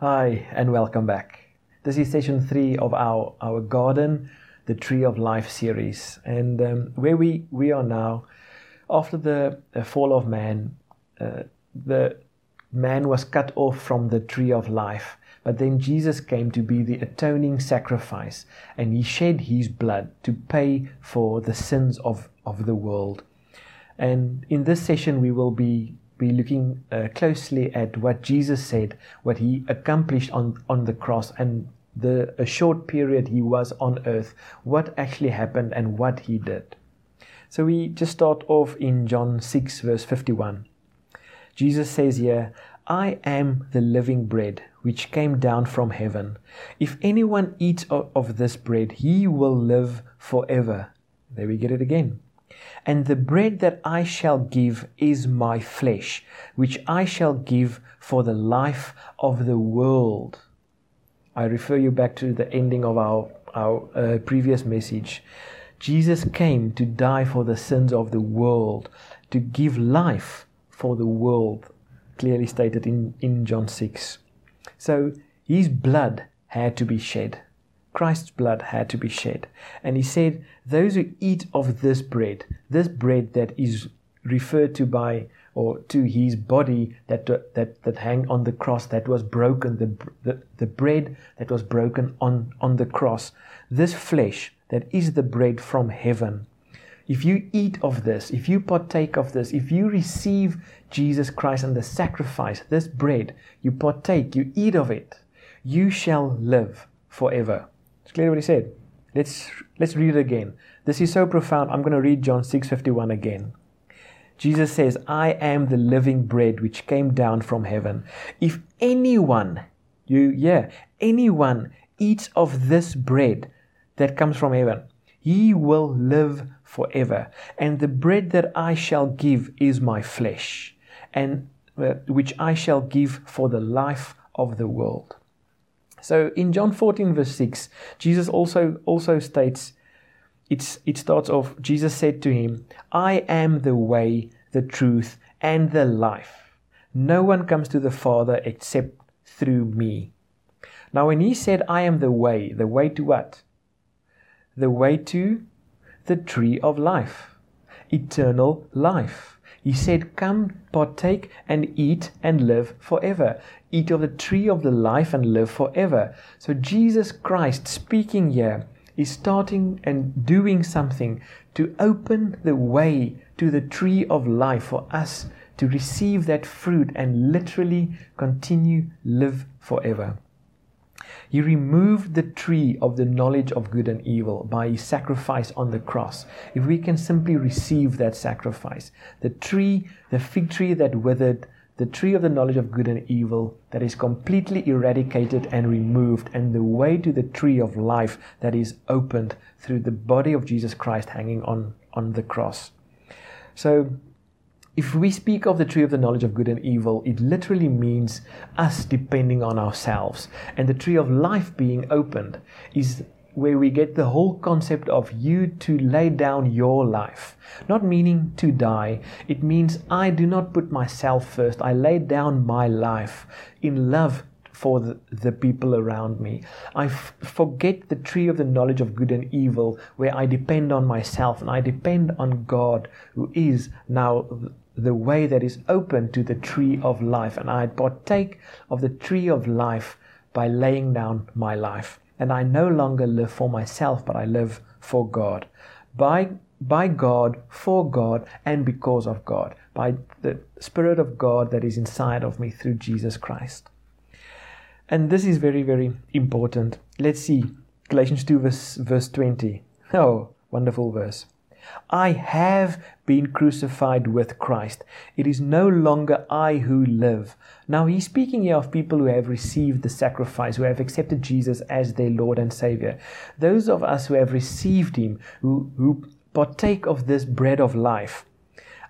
Hi, and welcome back. This is session three of our, our Garden, the Tree of Life series. And um, where we, we are now, after the fall of man, uh, the man was cut off from the tree of life. But then Jesus came to be the atoning sacrifice, and he shed his blood to pay for the sins of, of the world. And in this session, we will be be looking uh, closely at what Jesus said, what he accomplished on, on the cross, and the short period he was on earth, what actually happened and what he did. So we just start off in John 6, verse 51. Jesus says here, I am the living bread which came down from heaven. If anyone eats of this bread, he will live forever. There we get it again. And the bread that I shall give is my flesh, which I shall give for the life of the world. I refer you back to the ending of our, our uh, previous message. Jesus came to die for the sins of the world, to give life for the world, clearly stated in, in John 6. So his blood had to be shed. Christ's blood had to be shed. And he said, Those who eat of this bread, this bread that is referred to by or to his body that that that hang on the cross that was broken the, the the bread that was broken on on the cross this flesh that is the bread from heaven if you eat of this if you partake of this if you receive Jesus Christ and the sacrifice this bread you partake you eat of it you shall live forever clear what he said. Let's let's read it again. This is so profound. I'm going to read John 6:51 again. Jesus says, "I am the living bread which came down from heaven. If anyone, you yeah, anyone eats of this bread that comes from heaven, he will live forever. And the bread that I shall give is my flesh, and uh, which I shall give for the life of the world." So in John 14, verse 6, Jesus also, also states, it's, it starts off, Jesus said to him, I am the way, the truth, and the life. No one comes to the Father except through me. Now, when he said, I am the way, the way to what? The way to the tree of life, eternal life. He said, Come, partake and eat and live forever. Eat of the tree of the life and live forever. So, Jesus Christ speaking here is starting and doing something to open the way to the tree of life for us to receive that fruit and literally continue live forever. He removed the tree of the knowledge of good and evil by his sacrifice on the cross. If we can simply receive that sacrifice, the tree, the fig tree that withered, the tree of the knowledge of good and evil that is completely eradicated and removed, and the way to the tree of life that is opened through the body of Jesus Christ hanging on, on the cross. So, if we speak of the tree of the knowledge of good and evil, it literally means us depending on ourselves. And the tree of life being opened is where we get the whole concept of you to lay down your life. Not meaning to die, it means I do not put myself first. I lay down my life in love for the, people around me. I f- forget the tree of the knowledge of good and evil, where I depend on myself and I depend on God, who is now the way that is open to the tree of life. And I partake of the tree of life by laying down my life. And I no longer live for myself, but I live for God. By, by God, for God, and because of God. By the Spirit of God that is inside of me through Jesus Christ. And this is very, very important. Let's see. Galatians 2, verse, verse 20. Oh, wonderful verse. I have been crucified with Christ. It is no longer I who live. Now, he's speaking here of people who have received the sacrifice, who have accepted Jesus as their Lord and Savior. Those of us who have received him, who, who partake of this bread of life.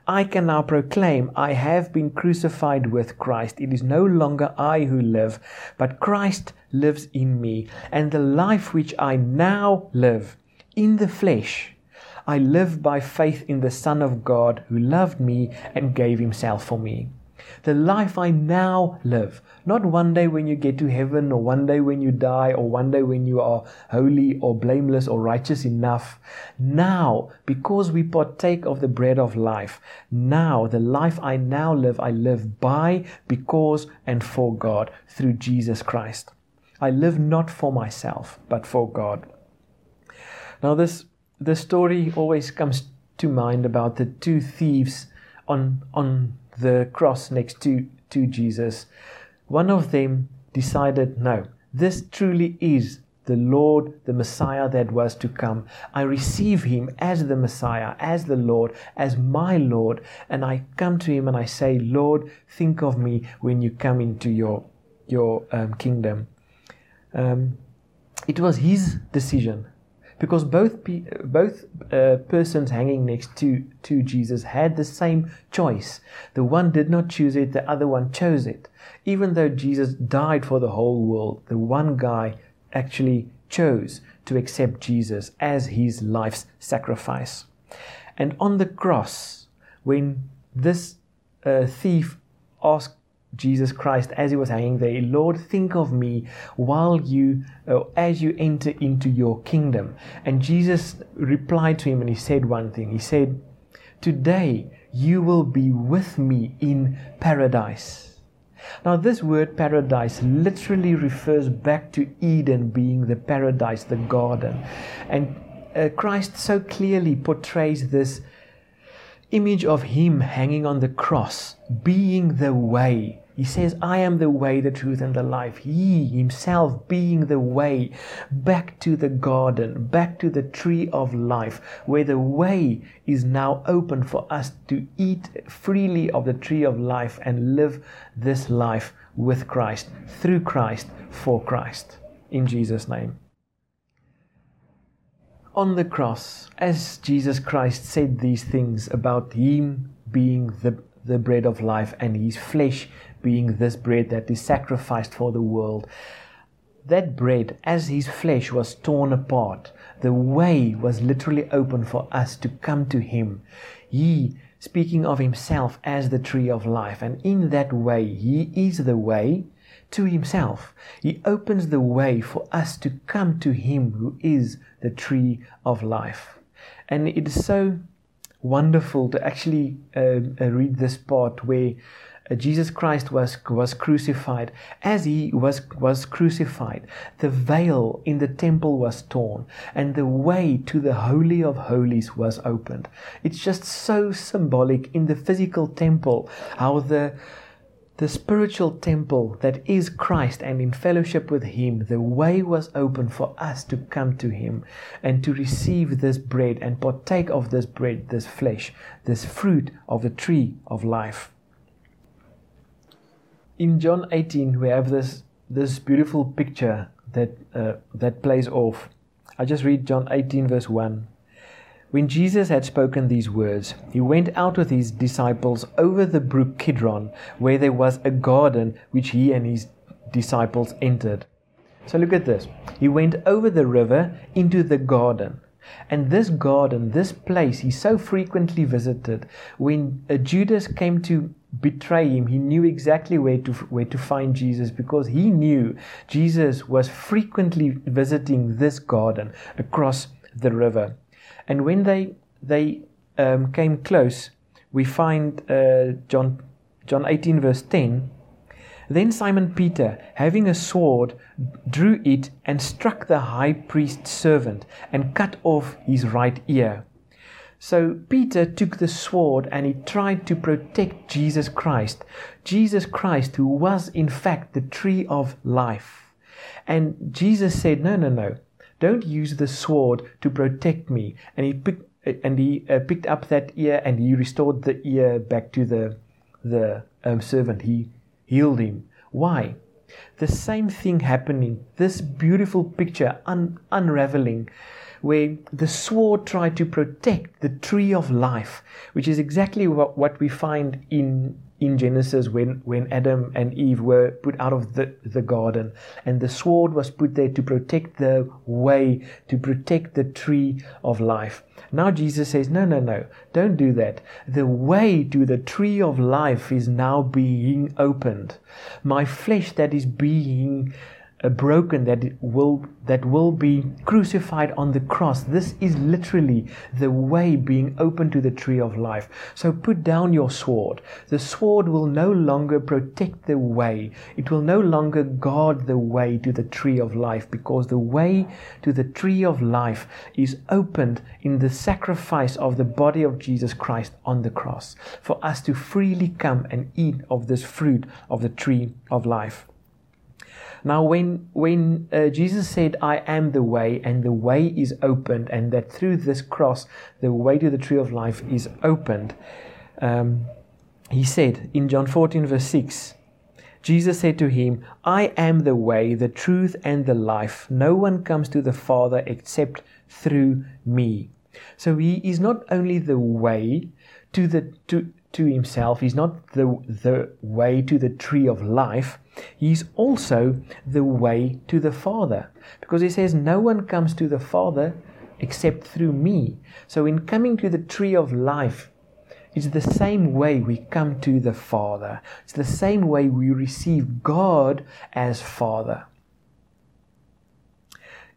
I can now proclaim, I have been crucified with Christ. It is no longer I who live, but Christ lives in me. And the life which I now live in the flesh, I live by faith in the Son of God who loved me and gave himself for me. The life I now live, not one day when you get to heaven, or one day when you die, or one day when you are holy or blameless or righteous enough. Now, because we partake of the bread of life, now the life I now live, I live by, because, and for God through Jesus Christ. I live not for myself, but for God. Now, this the story always comes to mind about the two thieves on on the cross next to, to Jesus, one of them decided, no, this truly is the Lord, the Messiah that was to come. I receive him as the Messiah, as the Lord, as my Lord, and I come to him and I say, Lord, think of me when you come into your, your um, kingdom. Um, it was his decision because both both uh, persons hanging next to to Jesus had the same choice. The one did not choose it; the other one chose it. Even though Jesus died for the whole world, the one guy actually chose to accept Jesus as his life's sacrifice. And on the cross, when this uh, thief asked Jesus Christ as he was hanging there, Lord, think of me while you, uh, as you enter into your kingdom. And Jesus replied to him and he said one thing. He said, Today you will be with me in paradise. Now, this word paradise literally refers back to Eden being the paradise, the garden. And uh, Christ so clearly portrays this image of Him hanging on the cross, being the way he says, I am the way, the truth, and the life. He himself being the way back to the garden, back to the tree of life, where the way is now open for us to eat freely of the tree of life and live this life with Christ, through Christ, for Christ. In Jesus' name. On the cross, as Jesus Christ said these things about Him being the, the bread of life and His flesh being this bread that is sacrificed for the world. That bread, as his flesh was torn apart, the way was literally open for us to come to him. He, speaking of himself as the tree of life, and in that way, he is the way to himself. He opens the way for us to come to him who is the tree of life. And it is so wonderful to actually uh, uh read this part where uh, Jesus Christ was, was crucified. As he was, was crucified, the veil in the temple was torn and the way to the Holy of Holies was opened. It's just so symbolic in the physical temple how the the spiritual temple that is Christ and in fellowship with Him, the way was open for us to come to Him and to receive this bread and partake of this bread, this flesh, this fruit of the tree of life in John 18 we have this this beautiful picture that uh, that plays off. I just read John 18 verse 1. When Jesus had spoken these words, he went out with his disciples over the brook Kidron, where there was a garden which he and his disciples entered. So look at this. He went over the river into the garden. And this garden, this place, he so frequently visited. When uh, Judas came to betray him, he knew exactly where to where to find Jesus because he knew Jesus was frequently visiting this garden across the river. And when they they um, came close, we find uh, John John 18 verse 10. Then Simon Peter, having a sword, drew it and struck the high priest's servant and cut off his right ear. So Peter took the sword and he tried to protect Jesus Christ. Jesus Christ, who was in fact the tree of life. And Jesus said, No, no, no. Don't use the sword to protect me. And he picked, and he uh, picked up that ear and he restored the ear back to the, the um, servant. He healed him. Why? The same thing happening, this beautiful picture un- unraveling where the sword tried to protect the tree of life, which is exactly what, what we find in in Genesis when, when Adam and Eve were put out of the, the garden. And the sword was put there to protect the way, to protect the tree of life. Now Jesus says, No, no, no, don't do that. The way to the tree of life is now being opened. My flesh that is being broken that will that will be crucified on the cross. This is literally the way being open to the tree of life. So put down your sword. The sword will no longer protect the way. It will no longer guard the way to the tree of life because the way to the tree of life is opened in the sacrifice of the body of Jesus Christ on the cross for us to freely come and eat of this fruit of the tree of life now, when, when uh, Jesus said, I am the way, and the way is opened, and that through this cross, the way to the tree of life is opened, um, he said in John 14, verse 6, Jesus said to him, I am the way, the truth, and the life. No one comes to the Father except through me. So he is not only the way to the to to himself, he's not the the way to the tree of life, He's also the way to the Father. Because he says, No one comes to the Father except through me. So, in coming to the tree of life, it's the same way we come to the Father. It's the same way we receive God as Father.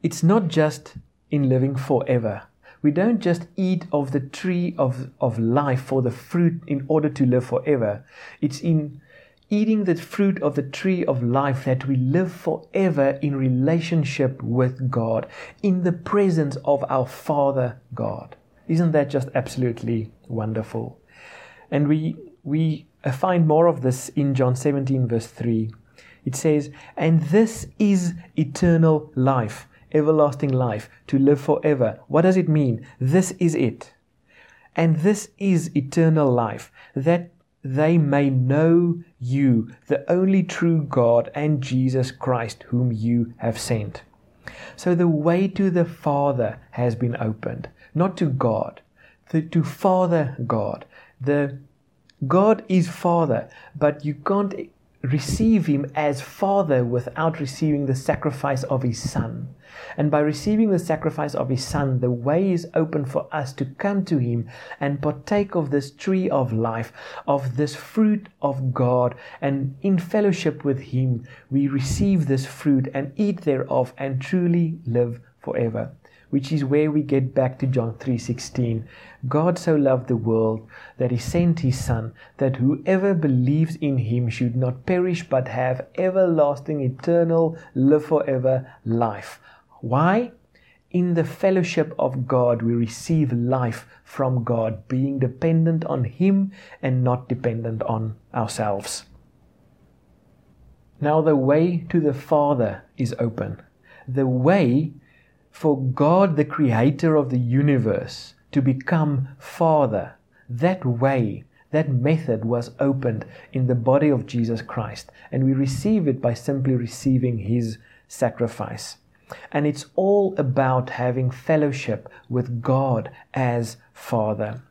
It's not just in living forever. We don't just eat of the tree of, of life for the fruit in order to live forever. It's in eating the fruit of the tree of life that we live forever in relationship with God, in the presence of our Father God. Isn't that just absolutely wonderful? And we, we find more of this in John 17, verse 3. It says, And this is eternal life, everlasting life, to live forever. What does it mean? This is it. And this is eternal life, that they may know you, the only true God, and Jesus Christ, whom you have sent. So the way to the Father has been opened, not to God, to Father God. The God is Father, but you can't receive Him as Father without receiving the sacrifice of His Son. And by receiving the sacrifice of His Son, the way is open for us to come to Him and partake of this tree of life, of this fruit of God. And in fellowship with Him, we receive this fruit and eat thereof and truly live forever which is where we get back to John 3:16. God so loved the world that he sent his son that whoever believes in him should not perish but have everlasting eternal live forever life. Why? In the fellowship of God, we receive life from God, being dependent on Him and not dependent on ourselves. Now, the way to the Father is open. The way for God, the Creator of the universe, to become Father, that way, that method was opened in the body of Jesus Christ. And we receive it by simply receiving His sacrifice. And it's all about having fellowship with God as Father.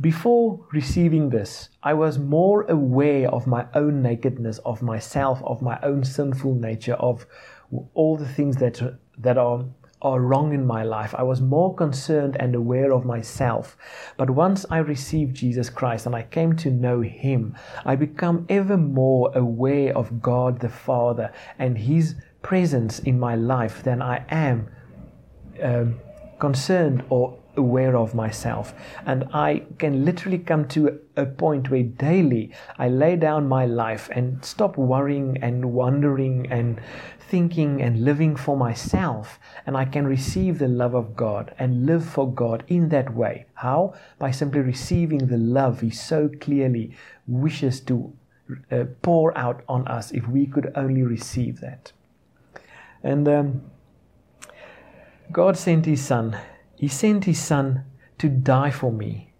Before receiving this, I was more aware of my own nakedness, of myself, of my own sinful nature, of all the things that, that are, are wrong in my life. I was more concerned and aware of myself. But once I received Jesus Christ and I came to know Him, I become ever more aware of God the Father and His presence in my life than I am um, concerned or aware of myself. And I can literally come to a point where daily I lay down my life and stop worrying and wondering and thinking and living for myself. And I can receive the love of God and live for God in that way. How? By simply receiving the love He so clearly wishes to uh, pour out on us if we could only receive that. And um, God sent His Son. He sent His Son to die for me,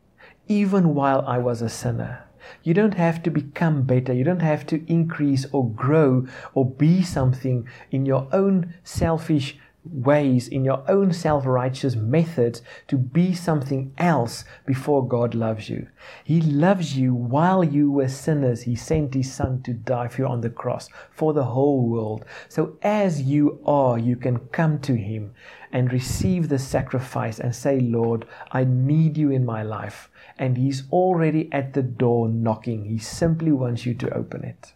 even while I was a sinner. You don't have to become better. You don't have to increase or grow or be something in your own selfish ways, in your own self righteous methods to be something else before God loves you. He loves you while you were sinners. He sent His Son to die for you on the cross for the whole world. So, as you are, you can come to Him and receive the sacrifice and say, Lord, I need you in my life. And He's already at the door knocking. He simply wants you to open it.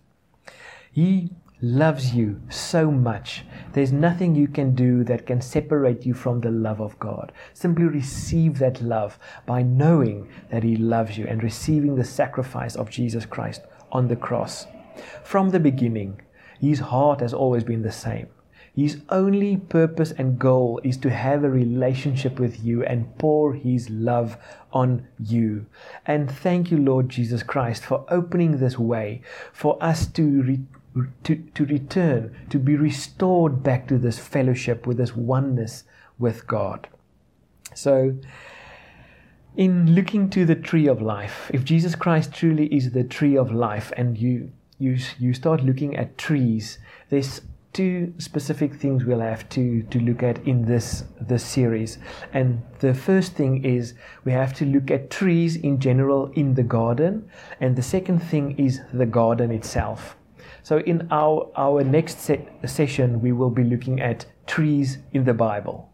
He loves you so much. There's nothing you can do that can separate you from the love of God. Simply receive that love by knowing that He loves you and receiving the sacrifice of Jesus Christ on the cross. From the beginning, His heart has always been the same. His only purpose and goal is to have a relationship with you and pour His love on you. And thank you, Lord Jesus Christ, for opening this way for us to. Re- to, to return, to be restored back to this fellowship with this oneness with God. So, in looking to the tree of life, if Jesus Christ truly is the tree of life, and you you you start looking at trees, there's two specific things we'll have to, to look at in this this series. And the first thing is we have to look at trees in general in the garden, and the second thing is the garden itself. So, in our, our next se- session, we will be looking at trees in the Bible.